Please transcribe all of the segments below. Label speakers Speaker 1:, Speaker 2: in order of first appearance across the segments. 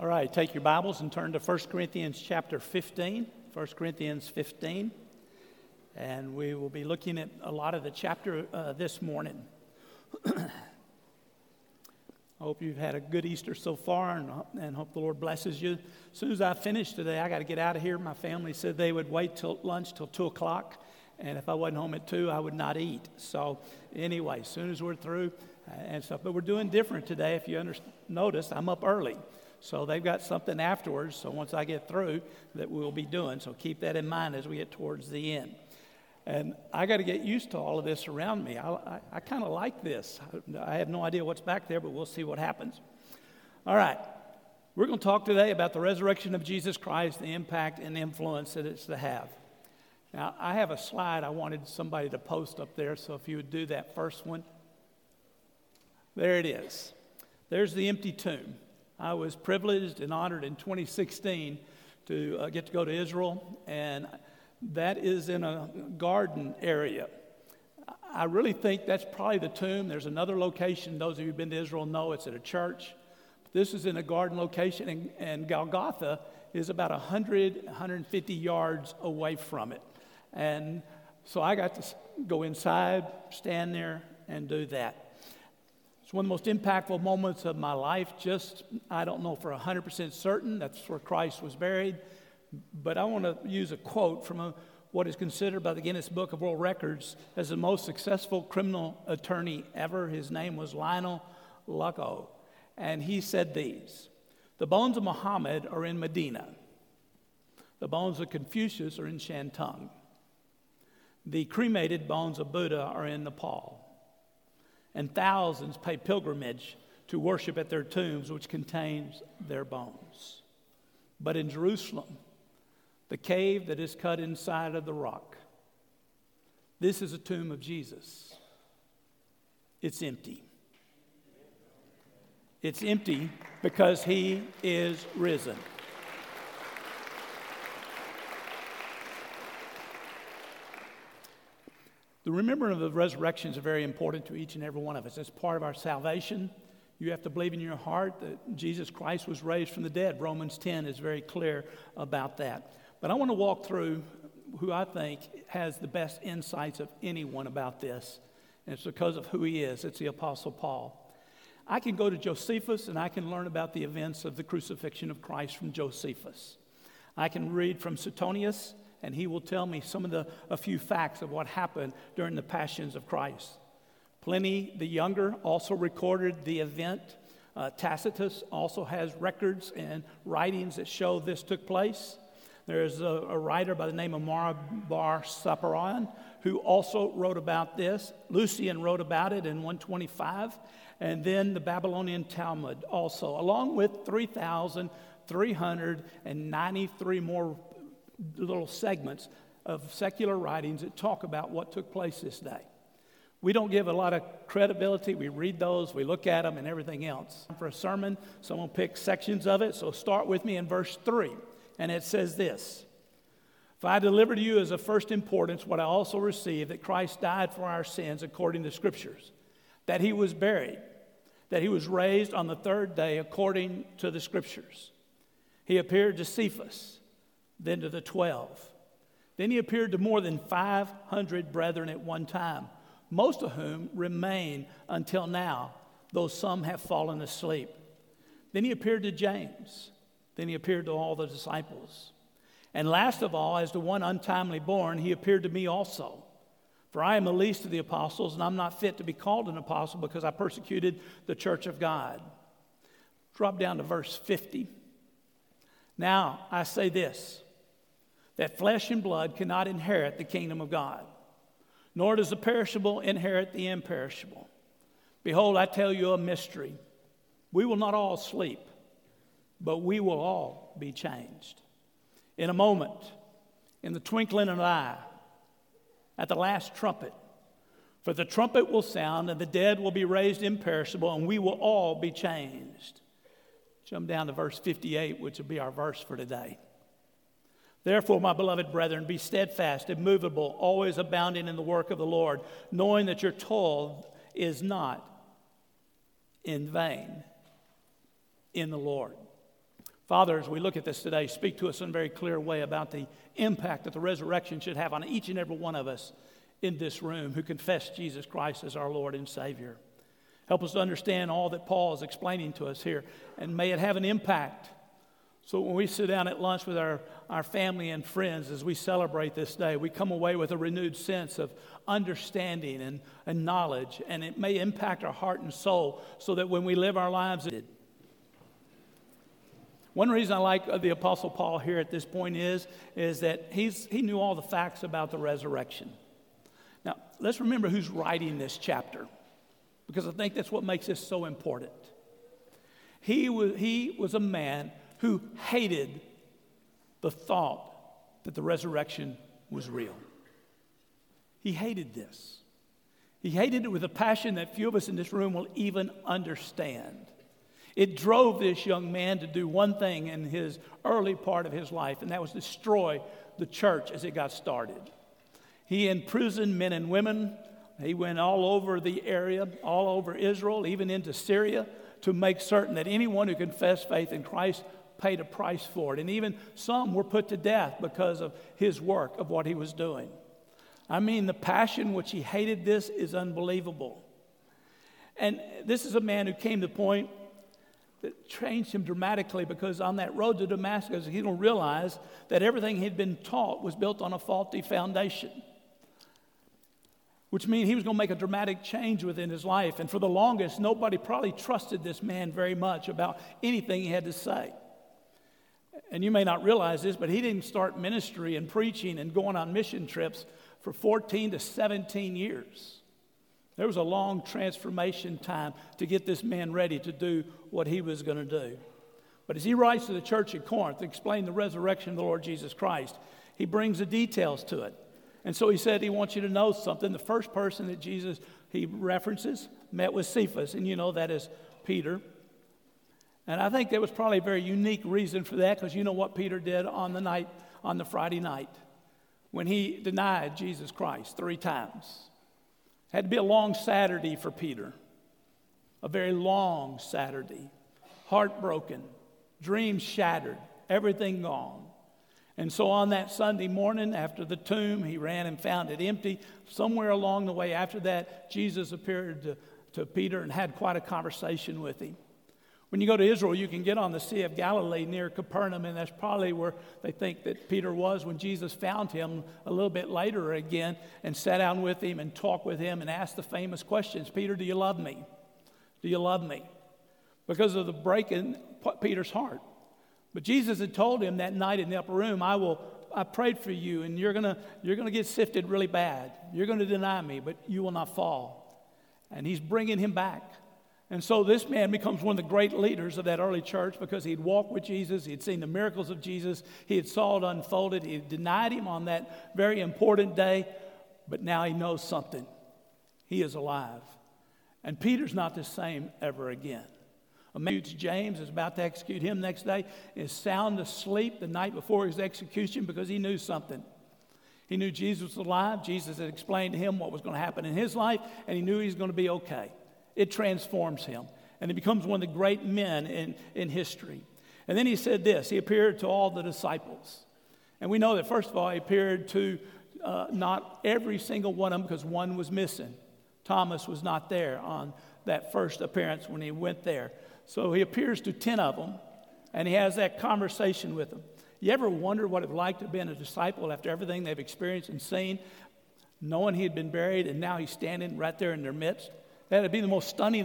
Speaker 1: All right, take your Bibles and turn to 1 Corinthians chapter 15. 1 Corinthians 15. And we will be looking at a lot of the chapter uh, this morning. I hope you've had a good Easter so far and, and hope the Lord blesses you. As soon as I finish today, I got to get out of here. My family said they would wait till lunch till 2 o'clock. And if I wasn't home at 2, I would not eat. So, anyway, as soon as we're through uh, and stuff. But we're doing different today. If you under- notice, I'm up early. So they've got something afterwards. So once I get through, that we'll be doing. So keep that in mind as we get towards the end. And I got to get used to all of this around me. I, I, I kind of like this. I have no idea what's back there, but we'll see what happens. All right. We're going to talk today about the resurrection of Jesus Christ, the impact and influence that it's to have. Now, I have a slide I wanted somebody to post up there, so if you would do that first one. There it is. There's the empty tomb. I was privileged and honored in 2016 to uh, get to go to Israel, and that is in a garden area. I really think that's probably the tomb. There's another location, those of you who've been to Israel know it's at a church. This is in a garden location, and, and Golgotha is about 100, 150 yards away from it. And so I got to go inside, stand there, and do that. It's one of the most impactful moments of my life. Just, I don't know for 100% certain that's where Christ was buried, but I want to use a quote from a, what is considered by the Guinness Book of World Records as the most successful criminal attorney ever. His name was Lionel Luckhoo. And he said these The bones of Muhammad are in Medina, the bones of Confucius are in Shantung, the cremated bones of Buddha are in Nepal and thousands pay pilgrimage to worship at their tombs, which contains their bones. But in Jerusalem, the cave that is cut inside of the rock, this is a tomb of Jesus. It's empty. It's empty because he is risen. The remembrance of the resurrection is very important to each and every one of us. It's part of our salvation. You have to believe in your heart that Jesus Christ was raised from the dead. Romans 10 is very clear about that. But I want to walk through who I think has the best insights of anyone about this. And it's because of who he is. It's the Apostle Paul. I can go to Josephus and I can learn about the events of the crucifixion of Christ from Josephus. I can read from Suetonius and he will tell me some of the a few facts of what happened during the passions of Christ. Pliny the Younger also recorded the event. Uh, Tacitus also has records and writings that show this took place. There's a, a writer by the name of Mara Bar who also wrote about this. Lucian wrote about it in 125, and then the Babylonian Talmud also, along with 3,393 more little segments of secular writings that talk about what took place this day. We don't give a lot of credibility. We read those, we look at them, and everything else. For a sermon, someone pick sections of it. So start with me in verse 3. And it says this If I deliver to you as of first importance what I also received, that Christ died for our sins according to Scriptures, that he was buried, that he was raised on the third day according to the Scriptures. He appeared to Cephas then to the 12. Then he appeared to more than 500 brethren at one time, most of whom remain until now, though some have fallen asleep. Then he appeared to James. Then he appeared to all the disciples. And last of all, as to one untimely born, he appeared to me also. For I am the least of the apostles, and I'm not fit to be called an apostle because I persecuted the church of God. Drop down to verse 50. Now I say this that flesh and blood cannot inherit the kingdom of God, nor does the perishable inherit the imperishable. Behold, I tell you a mystery. We will not all sleep, but we will all be changed. In a moment, in the twinkling of an eye, at the last trumpet, for the trumpet will sound, and the dead will be raised imperishable, and we will all be changed. Jump down to verse 58, which will be our verse for today. Therefore, my beloved brethren, be steadfast, immovable, always abounding in the work of the Lord, knowing that your toil is not in vain in the Lord. Father, as we look at this today, speak to us in a very clear way about the impact that the resurrection should have on each and every one of us in this room who confess Jesus Christ as our Lord and Savior. Help us to understand all that Paul is explaining to us here, and may it have an impact. So when we sit down at lunch with our, our family and friends as we celebrate this day, we come away with a renewed sense of understanding and, and knowledge, and it may impact our heart and soul so that when we live our lives, it one reason I like uh, the Apostle Paul here at this point is, is that he's, he knew all the facts about the resurrection. Now, let's remember who's writing this chapter, because I think that's what makes this so important. He was, he was a man who hated the thought that the resurrection was real. He hated this. He hated it with a passion that few of us in this room will even understand. It drove this young man to do one thing in his early part of his life, and that was destroy the church as it got started. He imprisoned men and women. He went all over the area, all over Israel, even into Syria, to make certain that anyone who confessed faith in Christ paid a price for it. And even some were put to death because of his work, of what he was doing. I mean, the passion which he hated this is unbelievable. And this is a man who came to the point that changed him dramatically because on that road to Damascus, he don't realize that everything he'd been taught was built on a faulty foundation. Which means he was going to make a dramatic change within his life. And for the longest, nobody probably trusted this man very much about anything he had to say. And you may not realize this, but he didn't start ministry and preaching and going on mission trips for 14 to 17 years. There was a long transformation time to get this man ready to do what he was going to do. But as he writes to the church at Corinth to explain the resurrection of the Lord Jesus Christ, he brings the details to it. And so he said he wants you to know something. The first person that Jesus he references met with Cephas, and you know that is Peter. And I think there was probably a very unique reason for that because you know what Peter did on the night, on the Friday night, when he denied Jesus Christ three times. It Had to be a long Saturday for Peter, a very long Saturday. Heartbroken, dreams shattered, everything gone. And so on that Sunday morning after the tomb, he ran and found it empty. Somewhere along the way after that, Jesus appeared to, to Peter and had quite a conversation with him. When you go to Israel, you can get on the Sea of Galilee near Capernaum, and that's probably where they think that Peter was when Jesus found him a little bit later again and sat down with him and talked with him and asked the famous questions Peter, do you love me? Do you love me? Because of the break in Peter's heart. But Jesus had told him that night in the upper room, I will. I prayed for you, and you're gonna, you're gonna get sifted really bad. You're gonna deny me, but you will not fall. And he's bringing him back. And so this man becomes one of the great leaders of that early church because he'd walked with Jesus, he'd seen the miracles of Jesus, he had saw it unfolded, he denied him on that very important day, but now he knows something. He is alive. And Peter's not the same ever again. A man James is about to execute him next day, is sound asleep the night before his execution because he knew something. He knew Jesus was alive. Jesus had explained to him what was going to happen in his life, and he knew he was going to be okay it transforms him. And he becomes one of the great men in, in history. And then he said this he appeared to all the disciples. And we know that, first of all, he appeared to uh, not every single one of them because one was missing. Thomas was not there on that first appearance when he went there. So he appears to 10 of them and he has that conversation with them. You ever wonder what it would like to have been a disciple after everything they've experienced and seen, knowing he had been buried and now he's standing right there in their midst? That would be the most stunning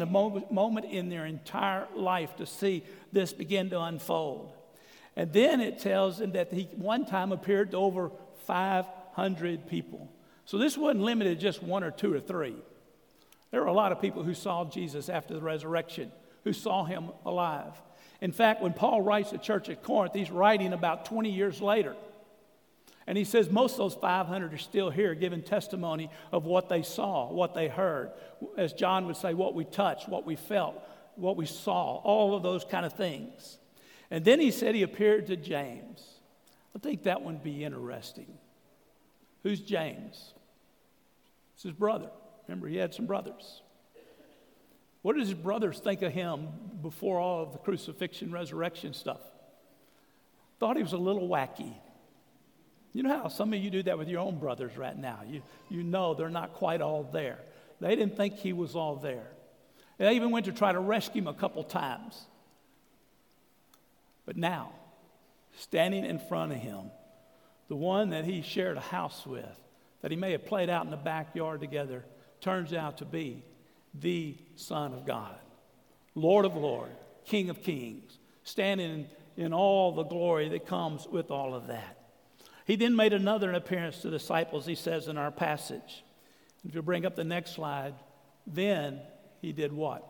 Speaker 1: moment in their entire life to see this begin to unfold. And then it tells them that he one time appeared to over 500 people. So this wasn't limited to just one or two or three. There were a lot of people who saw Jesus after the resurrection, who saw him alive. In fact, when Paul writes the church at Corinth, he's writing about 20 years later. And he says most of those 500 are still here giving testimony of what they saw, what they heard. As John would say, what we touched, what we felt, what we saw, all of those kind of things. And then he said he appeared to James. I think that would be interesting. Who's James? It's his brother. Remember, he had some brothers. What did his brothers think of him before all of the crucifixion, resurrection stuff? thought he was a little wacky. You know how some of you do that with your own brothers right now. You, you know they're not quite all there. They didn't think he was all there. They even went to try to rescue him a couple times. But now, standing in front of him, the one that he shared a house with, that he may have played out in the backyard together, turns out to be the Son of God, Lord of Lords, King of Kings, standing in, in all the glory that comes with all of that. He then made another appearance to the disciples, he says in our passage. If you bring up the next slide, then he did what?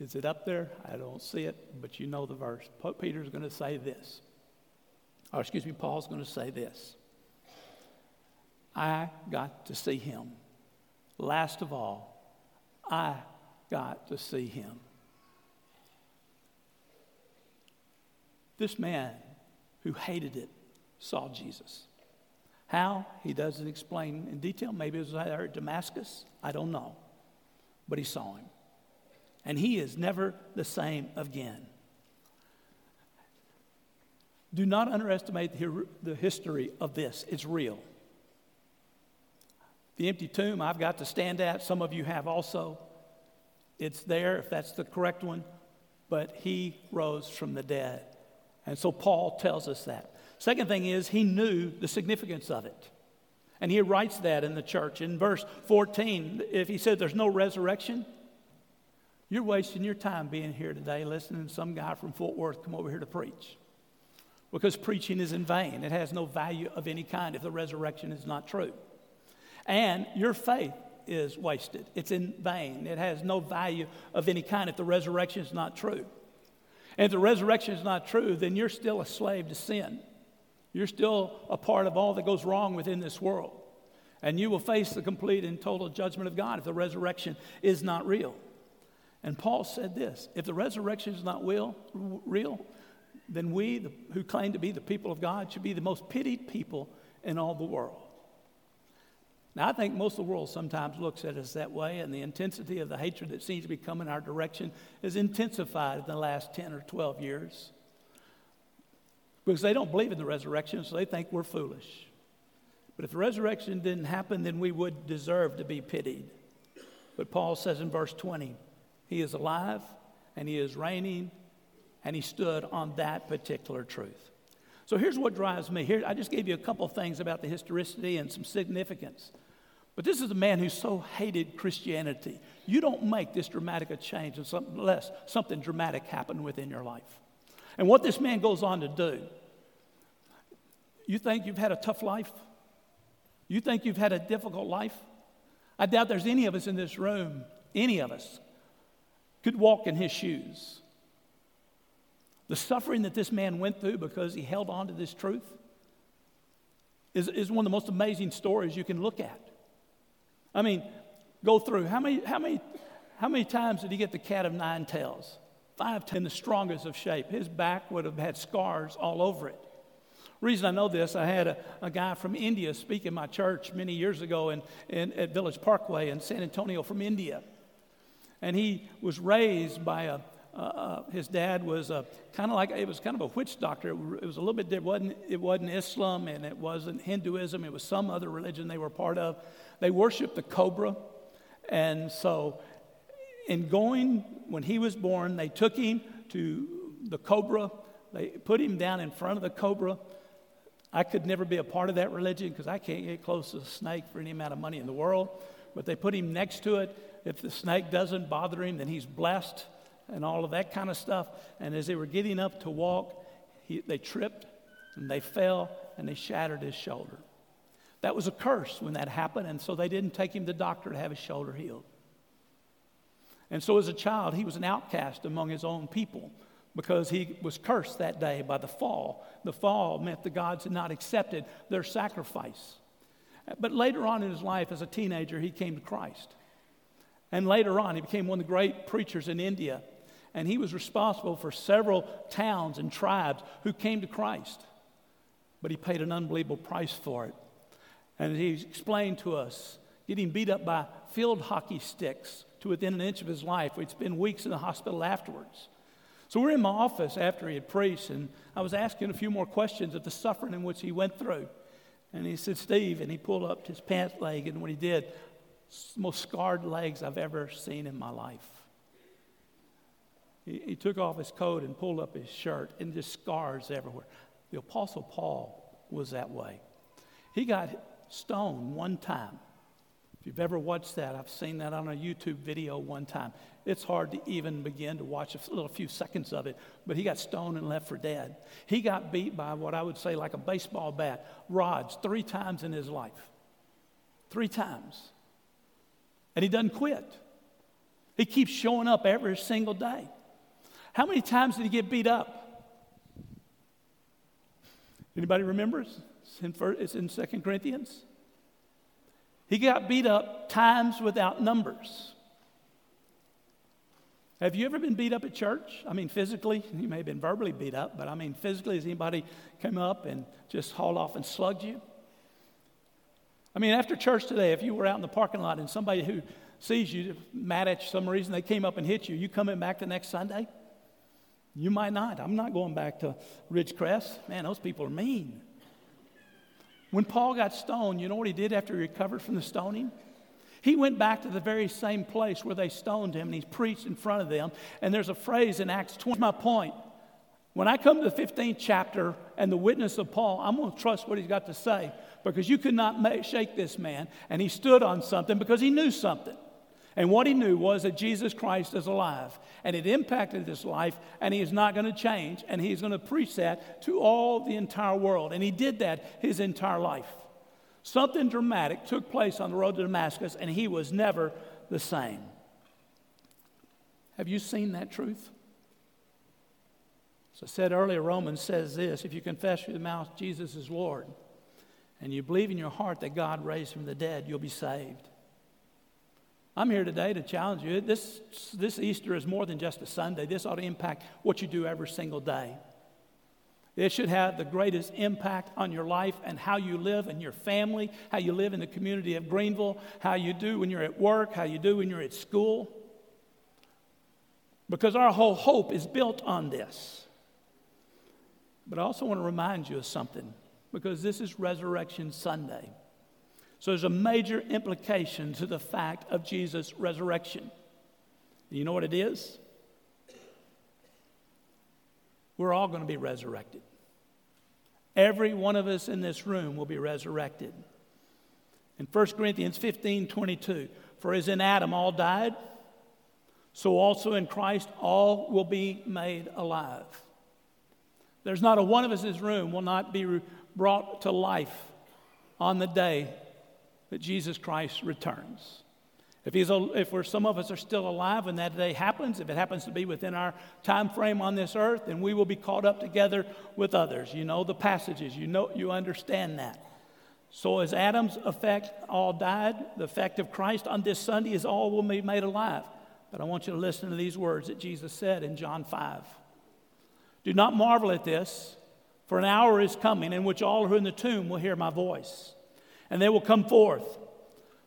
Speaker 1: Is it up there? I don't see it, but you know the verse. Pope Peter's going to say this. Or, excuse me, Paul's going to say this. I got to see him. Last of all, I got to see him. This man who hated it saw Jesus. How? He doesn't explain in detail. Maybe it was either at Damascus. I don't know. But he saw him. And he is never the same again. Do not underestimate the history of this, it's real. The empty tomb I've got to stand at, some of you have also. It's there if that's the correct one, but he rose from the dead. And so Paul tells us that. Second thing is, he knew the significance of it. And he writes that in the church. In verse 14, if he said there's no resurrection, you're wasting your time being here today listening to some guy from Fort Worth come over here to preach. Because preaching is in vain. It has no value of any kind if the resurrection is not true. And your faith is wasted. It's in vain. It has no value of any kind if the resurrection is not true. And if the resurrection is not true, then you're still a slave to sin. You're still a part of all that goes wrong within this world. And you will face the complete and total judgment of God if the resurrection is not real. And Paul said this if the resurrection is not real, real then we the, who claim to be the people of God should be the most pitied people in all the world. Now, I think most of the world sometimes looks at us that way, and the intensity of the hatred that seems to be coming our direction is intensified in the last 10 or 12 years because they don't believe in the resurrection, so they think we're foolish. But if the resurrection didn't happen, then we would deserve to be pitied. But Paul says in verse 20, He is alive and He is reigning, and He stood on that particular truth. So here's what drives me. Here, I just gave you a couple things about the historicity and some significance. But this is a man who so hated Christianity. You don't make this dramatic a change unless something dramatic happened within your life. And what this man goes on to do, you think you've had a tough life? You think you've had a difficult life? I doubt there's any of us in this room, any of us, could walk in his shoes. The suffering that this man went through because he held on to this truth is, is one of the most amazing stories you can look at. I mean, go through. How many, how many, how many times did he get the cat of nine tails? Five in the strongest of shape. His back would have had scars all over it. Reason I know this, I had a, a guy from India speak in my church many years ago in, in, at Village Parkway in San Antonio from India. And he was raised by a, uh, his dad was kind of like it was kind of a witch doctor. It was a little bit it wasn't it wasn't Islam and it wasn't Hinduism. It was some other religion they were part of. They worshiped the cobra, and so in going when he was born, they took him to the cobra. They put him down in front of the cobra. I could never be a part of that religion because I can't get close to a snake for any amount of money in the world. But they put him next to it. If the snake doesn't bother him, then he's blessed and all of that kind of stuff. And as they were getting up to walk, he, they tripped and they fell and they shattered his shoulder. That was a curse when that happened, and so they didn't take him to the doctor to have his shoulder healed. And so, as a child, he was an outcast among his own people because he was cursed that day by the fall. The fall meant the gods had not accepted their sacrifice. But later on in his life, as a teenager, he came to Christ. And later on, he became one of the great preachers in India and he was responsible for several towns and tribes who came to Christ. But he paid an unbelievable price for it. And he explained to us getting beat up by field hockey sticks to within an inch of his life. We'd spend weeks in the hospital afterwards. So we're in my office after he had preached, and I was asking a few more questions of the suffering in which he went through. And he said, Steve, and he pulled up his pant leg, and what he did, most scarred legs I've ever seen in my life. He, he took off his coat and pulled up his shirt, and just scars everywhere. The Apostle Paul was that way. He got stoned one time. If you've ever watched that, I've seen that on a YouTube video one time. It's hard to even begin to watch a little few seconds of it, but he got stoned and left for dead. He got beat by what I would say like a baseball bat, rods, three times in his life. Three times. And he doesn't quit. He keeps showing up every single day. How many times did he get beat up? Anybody remembers? It's in, 2 Corinthians. He got beat up times without numbers. Have you ever been beat up at church? I mean, physically, you may have been verbally beat up, but I mean, physically, has anybody come up and just hauled off and slugged you? I mean, after church today, if you were out in the parking lot and somebody who sees you mad at you some reason, they came up and hit you, you coming back the next Sunday? You might not. I'm not going back to Ridgecrest. Man, those people are mean. When Paul got stoned, you know what he did after he recovered from the stoning? He went back to the very same place where they stoned him and he preached in front of them. And there's a phrase in Acts 20. My point. When I come to the 15th chapter and the witness of Paul, I'm going to trust what he's got to say because you could not make, shake this man. And he stood on something because he knew something. And what he knew was that Jesus Christ is alive. And it impacted his life, and he is not going to change. And he's going to preach that to all the entire world. And he did that his entire life. Something dramatic took place on the road to Damascus, and he was never the same. Have you seen that truth? As I said earlier, Romans says this if you confess with your mouth Jesus is Lord, and you believe in your heart that God raised from the dead, you'll be saved. I'm here today to challenge you. This, this Easter is more than just a Sunday. This ought to impact what you do every single day. It should have the greatest impact on your life and how you live and your family, how you live in the community of Greenville, how you do when you're at work, how you do when you're at school. Because our whole hope is built on this. But I also want to remind you of something, because this is Resurrection Sunday. So there's a major implication to the fact of Jesus' resurrection. You know what it is? We're all going to be resurrected. Every one of us in this room will be resurrected. In 1 Corinthians 15 22, for as in Adam all died, so also in Christ all will be made alive. There's not a one of us in this room will not be brought to life on the day that Jesus Christ returns. If, he's, if we're, some of us are still alive when that day happens, if it happens to be within our time frame on this earth, then we will be caught up together with others. You know the passages, you know you understand that. So as Adam's effect all died, the effect of Christ on this Sunday is all will be made alive. But I want you to listen to these words that Jesus said in John 5. Do not marvel at this, for an hour is coming in which all who are in the tomb will hear my voice and they will come forth.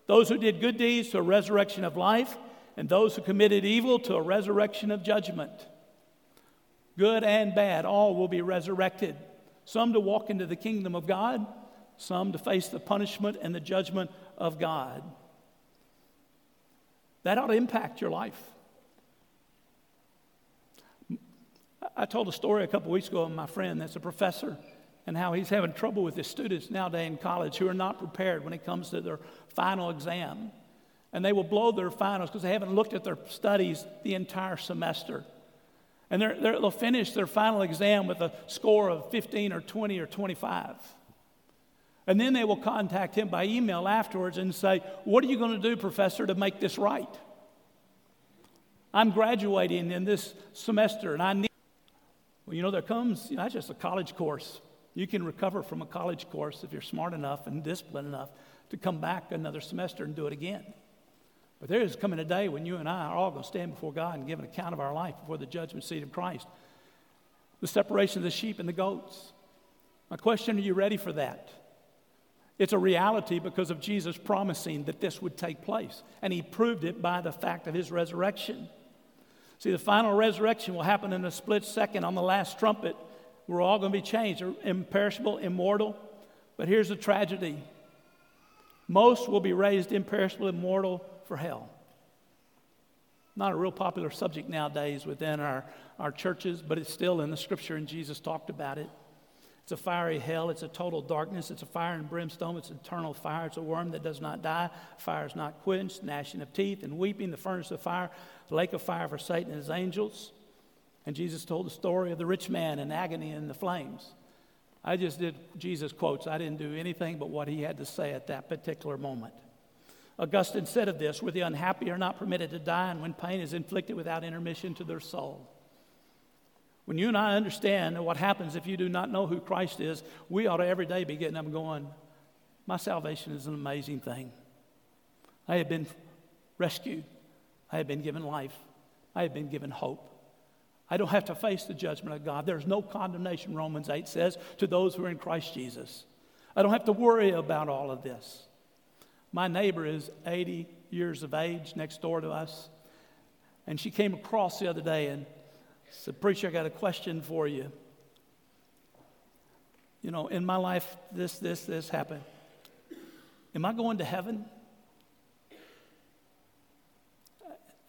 Speaker 1: Those who did good deeds to a resurrection of life, and those who committed evil to a resurrection of judgment. Good and bad, all will be resurrected. Some to walk into the kingdom of God, some to face the punishment and the judgment of God. That ought to impact your life. I told a story a couple weeks ago of my friend that's a professor and how he's having trouble with his students nowadays in college who are not prepared when it comes to their final exam. And they will blow their finals because they haven't looked at their studies the entire semester. And they will finish their final exam with a score of 15 or 20 or 25. And then they will contact him by email afterwards and say, What are you going to do, professor, to make this right? I'm graduating in this semester and I need. Well, you know, there comes, you know, that's just a college course. You can recover from a college course if you're smart enough and disciplined enough to come back another semester and do it again. But there is coming a day when you and I are all going to stand before God and give an account of our life before the judgment seat of Christ. The separation of the sheep and the goats. My question are you ready for that? It's a reality because of Jesus promising that this would take place, and he proved it by the fact of his resurrection. See, the final resurrection will happen in a split second on the last trumpet. We're all going to be changed, imperishable, immortal. But here's the tragedy most will be raised imperishable, immortal for hell. Not a real popular subject nowadays within our, our churches, but it's still in the scripture, and Jesus talked about it. It's a fiery hell. It's a total darkness. It's a fire and brimstone. It's eternal fire. It's a worm that does not die. Fire is not quenched. Gnashing of teeth and weeping. The furnace of fire. The lake of fire for Satan and his angels. And Jesus told the story of the rich man in agony in the flames. I just did Jesus quotes. I didn't do anything but what he had to say at that particular moment. Augustine said of this, where the unhappy are not permitted to die, and when pain is inflicted without intermission to their soul. When you and I understand what happens if you do not know who Christ is, we ought to every day be getting up and going, My salvation is an amazing thing. I have been rescued, I have been given life, I have been given hope. I don't have to face the judgment of God. There's no condemnation, Romans 8 says, to those who are in Christ Jesus. I don't have to worry about all of this. My neighbor is 80 years of age next door to us, and she came across the other day and said, Preacher, I got a question for you. You know, in my life, this, this, this happened. Am I going to heaven?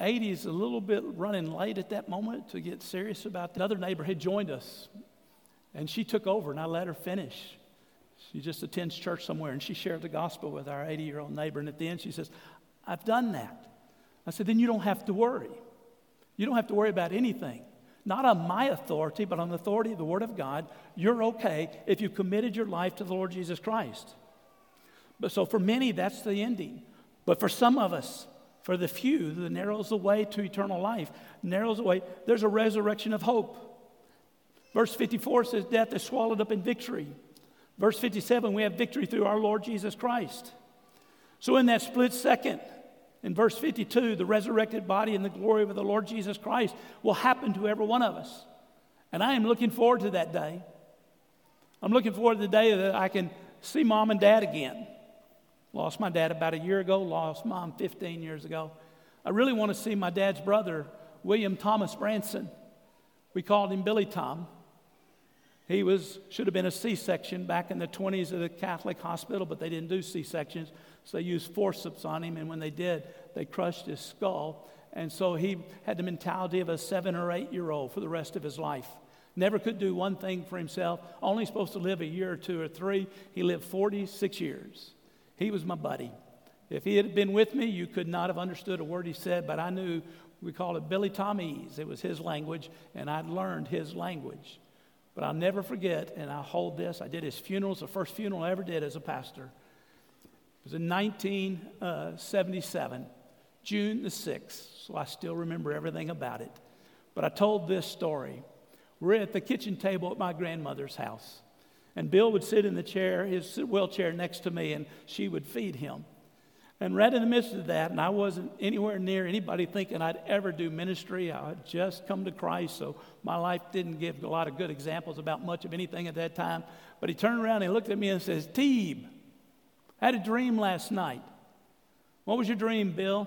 Speaker 1: 80 is a little bit running late at that moment to get serious about that. Another neighbor had joined us, and she took over, and I let her finish. She just attends church somewhere, and she shared the gospel with our 80 year old neighbor. And at the end, she says, I've done that. I said, Then you don't have to worry. You don't have to worry about anything not on my authority, but on the authority of the Word of God, you're okay if you've committed your life to the Lord Jesus Christ. But so for many, that's the ending. But for some of us, for the few, the narrows the way to eternal life, narrows the way, there's a resurrection of hope. Verse 54 says, Death is swallowed up in victory. Verse 57, we have victory through our Lord Jesus Christ. So, in that split second, in verse 52, the resurrected body and the glory of the Lord Jesus Christ will happen to every one of us. And I am looking forward to that day. I'm looking forward to the day that I can see mom and dad again. Lost my dad about a year ago, lost mom 15 years ago. I really want to see my dad's brother, William Thomas Branson. We called him Billy Tom. He was, should have been a C section back in the 20s at a Catholic hospital, but they didn't do C sections. So they used forceps on him, and when they did, they crushed his skull. And so he had the mentality of a seven or eight year old for the rest of his life. Never could do one thing for himself, only supposed to live a year or two or three. He lived 46 years. He was my buddy. If he had been with me, you could not have understood a word he said, but I knew we called it Billy Tomese. It was his language, and I'd learned his language. But I'll never forget, and I hold this. I did his funeral. It's the first funeral I ever did as a pastor. It was in 1977, uh, June the 6th, so I still remember everything about it. But I told this story. We're at the kitchen table at my grandmother's house, and Bill would sit in the chair, his wheelchair next to me, and she would feed him. And right in the midst of that, and I wasn't anywhere near anybody thinking I'd ever do ministry. I had just come to Christ, so my life didn't give a lot of good examples about much of anything at that time. But he turned around and he looked at me and says, Teeb, I had a dream last night. What was your dream, Bill?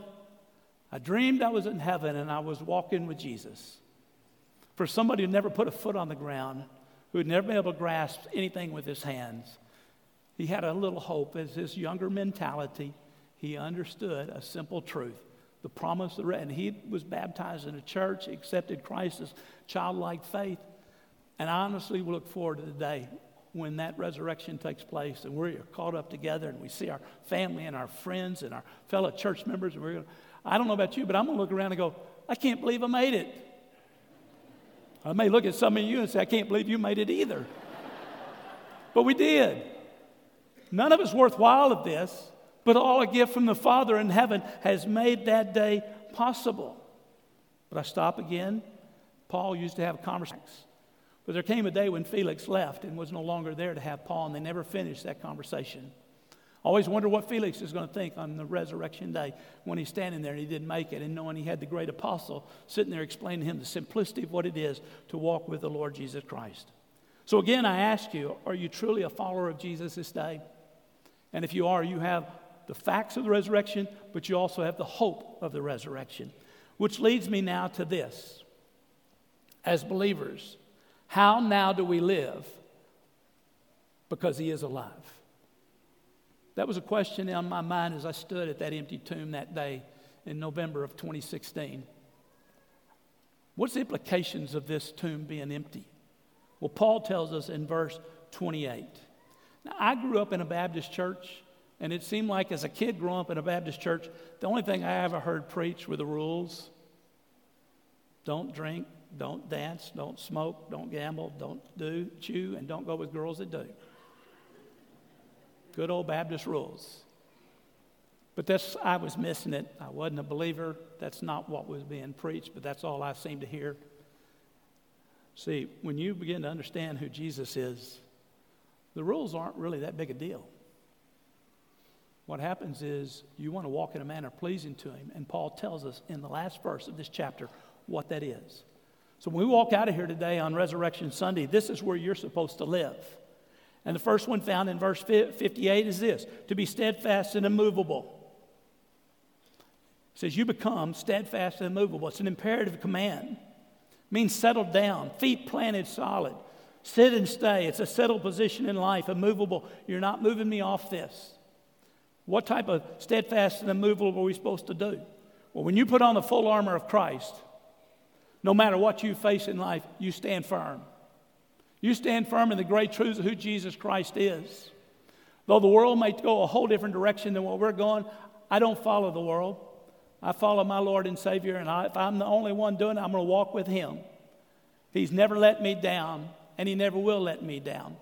Speaker 1: I dreamed I was in heaven and I was walking with Jesus. For somebody who never put a foot on the ground, who had never been able to grasp anything with his hands, he had a little hope. As his younger mentality. He understood a simple truth the promise of the and he was baptized in a church accepted christ's childlike faith. And i honestly look forward to the day when that resurrection takes place and we're caught up together and we see our family and our friends and our fellow church members. And we're going i don't know about you but i'm going to look around and go i can't believe i made it i may look at some of you and say i can't believe you made it either but we did none of us worthwhile of this but all a gift from the Father in heaven has made that day possible. But I stop again. Paul used to have conversations. But there came a day when Felix left and was no longer there to have Paul, and they never finished that conversation. Always wonder what Felix is going to think on the resurrection day when he's standing there and he didn't make it, and knowing he had the great apostle sitting there explaining to him the simplicity of what it is to walk with the Lord Jesus Christ. So, again, I ask you, are you truly a follower of Jesus this day? And if you are, you have the facts of the resurrection, but you also have the hope of the resurrection. Which leads me now to this. As believers, how now do we live? Because he is alive. That was a question on my mind as I stood at that empty tomb that day in November of 2016. What's the implications of this tomb being empty? Well, Paul tells us in verse 28. Now, I grew up in a Baptist church, and it seemed like as a kid growing up in a Baptist church, the only thing I ever heard preached were the rules don't drink, don't dance, don't smoke, don't gamble, don't do, chew, and don't go with girls that do. Good old Baptist rules. But that's, I was missing it. I wasn't a believer. That's not what was being preached, but that's all I seemed to hear. See, when you begin to understand who Jesus is, the rules aren't really that big a deal. What happens is you want to walk in a manner pleasing to Him, and Paul tells us in the last verse of this chapter what that is. So when we walk out of here today on Resurrection Sunday, this is where you're supposed to live. And the first one found in verse 58 is this to be steadfast and immovable. It says, You become steadfast and immovable. It's an imperative command. It means settled down, feet planted solid. Sit and stay. It's a settled position in life, immovable. You're not moving me off this. What type of steadfast and immovable are we supposed to do? Well, when you put on the full armor of Christ, no matter what you face in life, you stand firm. You stand firm in the great truths of who Jesus Christ is. Though the world may go a whole different direction than what we're going, I don't follow the world. I follow my Lord and Savior, and I, if I'm the only one doing it, I'm going to walk with Him. He's never let me down, and He never will let me down.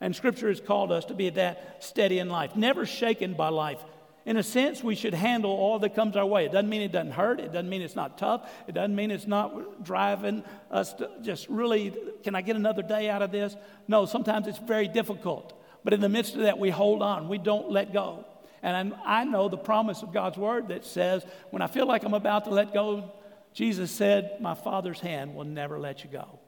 Speaker 1: And Scripture has called us to be that steady in life, never shaken by life, in a sense, we should handle all that comes our way. It doesn't mean it doesn't hurt. It doesn't mean it's not tough. It doesn't mean it's not driving us to just really, can I get another day out of this? No, sometimes it's very difficult. But in the midst of that, we hold on. We don't let go. And I know the promise of God's word that says, when I feel like I'm about to let go, Jesus said, My Father's hand will never let you go.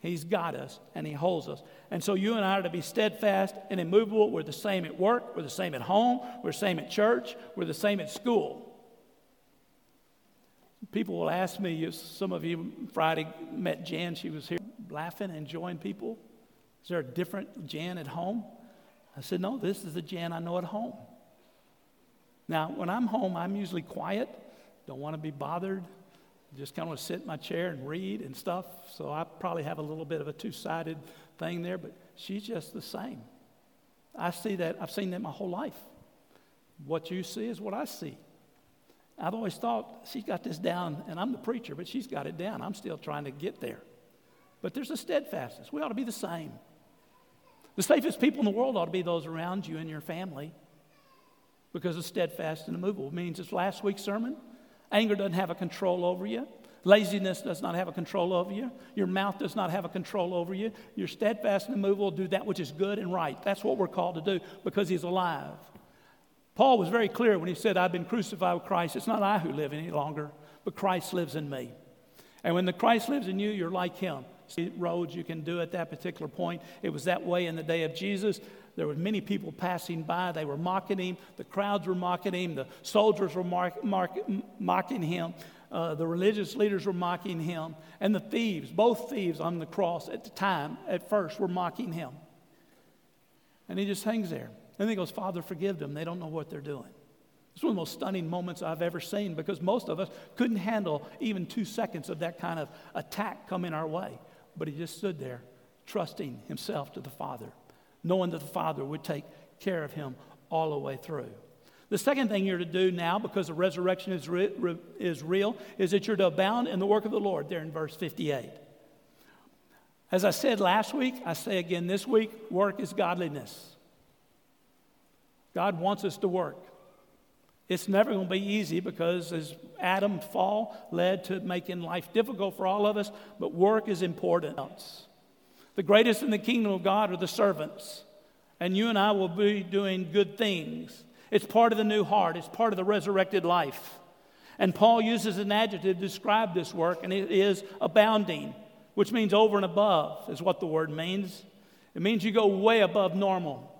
Speaker 1: He's got us and He holds us. And so you and I are to be steadfast and immovable. We're the same at work, we're the same at home, we're the same at church, we're the same at school. People will ask me, some of you Friday met Jan, she was here laughing enjoying people. Is there a different Jan at home? I said, No, this is the Jan I know at home. Now, when I'm home, I'm usually quiet, don't want to be bothered just kind of sit in my chair and read and stuff. So I probably have a little bit of a two sided thing there, but she's just the same. I see that, I've seen that my whole life. What you see is what I see. I've always thought she's got this down, and I'm the preacher, but she's got it down. I'm still trying to get there. But there's a steadfastness. We ought to be the same. The safest people in the world ought to be those around you and your family because of steadfast and immovable. It means it's last week's sermon. Anger doesn't have a control over you. Laziness does not have a control over you. Your mouth does not have a control over you. You're steadfast and immovable, do that which is good and right. That's what we're called to do because he's alive. Paul was very clear when he said, I've been crucified with Christ. It's not I who live any longer, but Christ lives in me. And when the Christ lives in you, you're like him. See roads you can do at that particular point. It was that way in the day of Jesus. There were many people passing by. They were mocking him. The crowds were mocking him. The soldiers were mark, mark, mocking him. Uh, the religious leaders were mocking him. And the thieves, both thieves on the cross at the time, at first, were mocking him. And he just hangs there. And he goes, Father, forgive them. They don't know what they're doing. It's one of the most stunning moments I've ever seen because most of us couldn't handle even two seconds of that kind of attack coming our way. But he just stood there, trusting himself to the Father knowing that the Father would take care of him all the way through. The second thing you're to do now, because the resurrection is, re- re- is real, is that you're to abound in the work of the Lord, there in verse 58. As I said last week, I say again this week work is godliness. God wants us to work. It's never going to be easy because as Adam fall led to making life difficult for all of us, but work is important. The greatest in the kingdom of God are the servants. And you and I will be doing good things. It's part of the new heart, it's part of the resurrected life. And Paul uses an adjective to describe this work, and it is abounding, which means over and above, is what the word means. It means you go way above normal.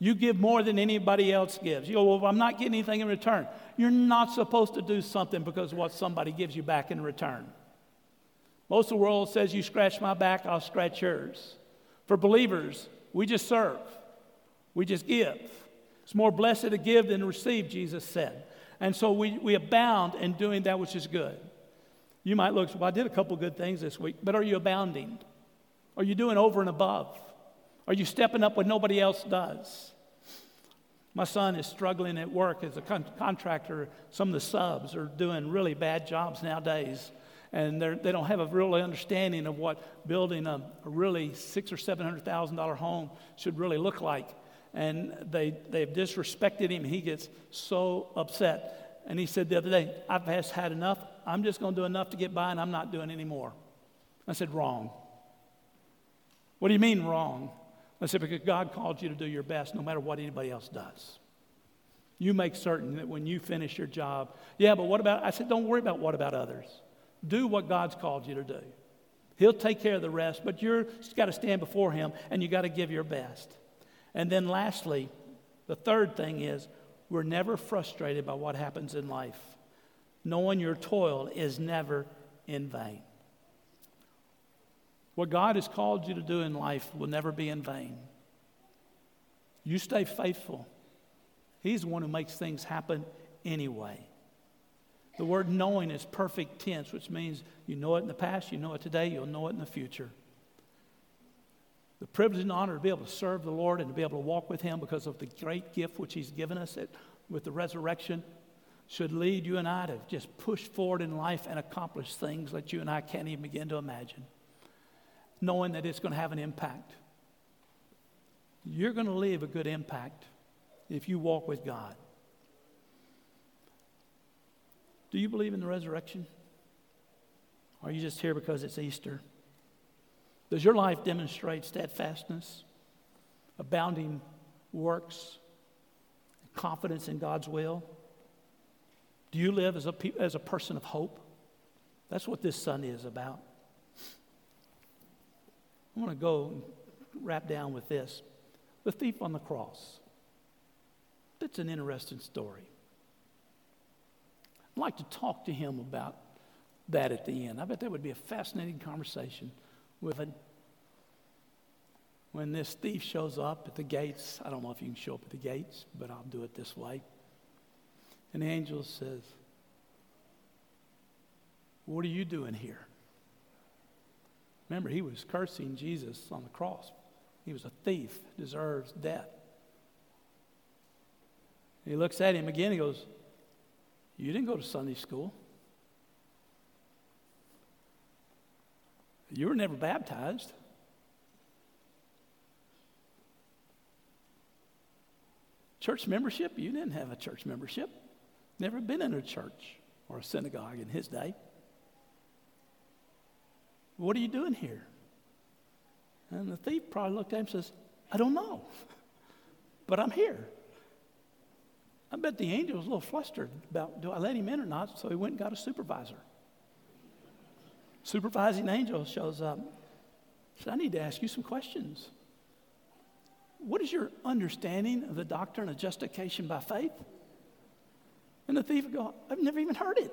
Speaker 1: You give more than anybody else gives. You go, well, I'm not getting anything in return. You're not supposed to do something because of what somebody gives you back in return. Most of the world says, You scratch my back, I'll scratch yours. For believers, we just serve, we just give. It's more blessed to give than to receive, Jesus said. And so we, we abound in doing that which is good. You might look, well, I did a couple good things this week, but are you abounding? Are you doing over and above? Are you stepping up when nobody else does? My son is struggling at work as a con- contractor. Some of the subs are doing really bad jobs nowadays, and they don't have a real understanding of what building a, a really six or seven hundred thousand dollar home should really look like. And they they've disrespected him. He gets so upset. And he said the other day, "I've had enough. I'm just going to do enough to get by, and I'm not doing any more." I said, "Wrong." What do you mean wrong? I said, because God called you to do your best no matter what anybody else does. You make certain that when you finish your job, yeah, but what about, I said, don't worry about what about others. Do what God's called you to do. He'll take care of the rest, but you're got to stand before Him and you've got to give your best. And then lastly, the third thing is we're never frustrated by what happens in life. Knowing your toil is never in vain. What God has called you to do in life will never be in vain. You stay faithful. He's the one who makes things happen anyway. The word knowing is perfect tense, which means you know it in the past, you know it today, you'll know it in the future. The privilege and honor to be able to serve the Lord and to be able to walk with Him because of the great gift which He's given us at, with the resurrection should lead you and I to just push forward in life and accomplish things that you and I can't even begin to imagine knowing that it's going to have an impact. You're going to leave a good impact if you walk with God. Do you believe in the resurrection? Or are you just here because it's Easter? Does your life demonstrate steadfastness, abounding works, confidence in God's will? Do you live as a, as a person of hope? That's what this Sunday is about. I want to go wrap down with this the thief on the cross. That's an interesting story. I'd like to talk to him about that at the end. I bet that would be a fascinating conversation with him. When this thief shows up at the gates, I don't know if you can show up at the gates, but I'll do it this way. And the angel says, What are you doing here? Remember, he was cursing Jesus on the cross. He was a thief, deserves death. He looks at him again. He goes, You didn't go to Sunday school. You were never baptized. Church membership? You didn't have a church membership. Never been in a church or a synagogue in his day. What are you doing here? And the thief probably looked at him and says, I don't know, but I'm here. I bet the angel was a little flustered about do I let him in or not, so he went and got a supervisor. Supervising angel shows up. Said, I need to ask you some questions. What is your understanding of the doctrine of justification by faith? And the thief would go, I've never even heard it.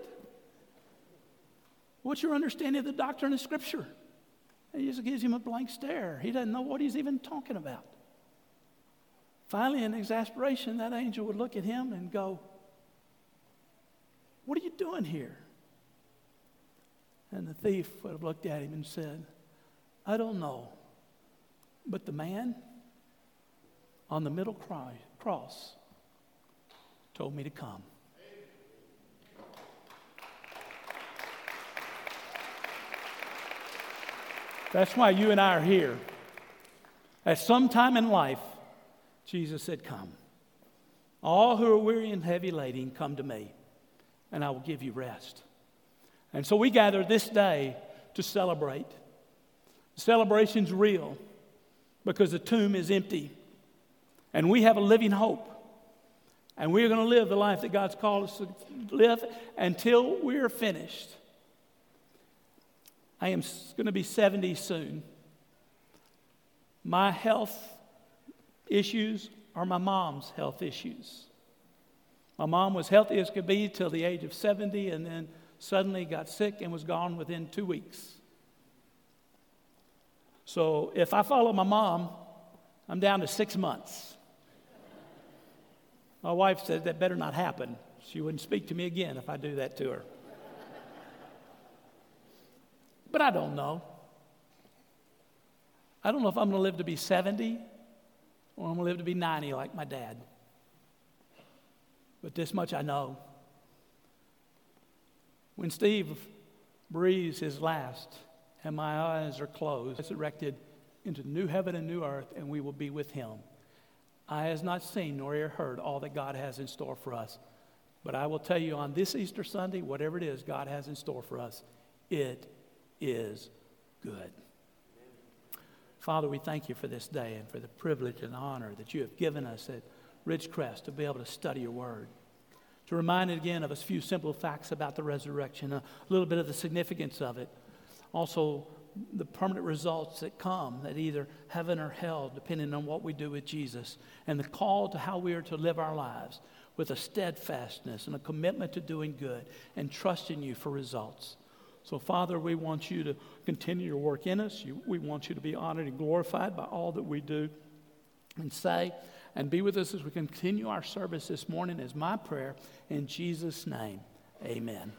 Speaker 1: What's your understanding of the doctrine of Scripture? And he just gives him a blank stare. He doesn't know what he's even talking about. Finally, in exasperation, that angel would look at him and go, What are you doing here? And the thief would have looked at him and said, I don't know. But the man on the middle cross told me to come. That's why you and I are here. At some time in life, Jesus said, Come. All who are weary and heavy laden, come to me, and I will give you rest. And so we gather this day to celebrate. The celebration's real because the tomb is empty, and we have a living hope. And we're going to live the life that God's called us to live until we're finished. I am going to be 70 soon. My health issues are my mom's health issues. My mom was healthy as could be till the age of 70 and then suddenly got sick and was gone within two weeks. So if I follow my mom, I'm down to six months. My wife said that better not happen. She wouldn't speak to me again if I do that to her. But I don't know. I don't know if I'm going to live to be 70 or I'm going to live to be 90 like my dad. But this much Eye know. When Steve breathes his last and my eyes are closed, resurrected into new heaven and new earth, and we will be with him. I has not seen nor ear heard all that God has in store for us. But I will tell you on this Easter Sunday, whatever it is God has in store for us, it is good. Father, we thank you for this day and for the privilege and honor that you have given us at Ridgecrest to be able to study your word. To remind it again of a few simple facts about the resurrection, a little bit of the significance of it. Also, the permanent results that come that either heaven or hell, depending on what we do with Jesus, and the call to how we are to live our lives with a steadfastness and a commitment to doing good and trusting you for results. So, Father, we want you to continue your work in us. You, we want you to be honored and glorified by all that we do and say. And be with us as we continue our service this morning, is my prayer. In Jesus' name, amen.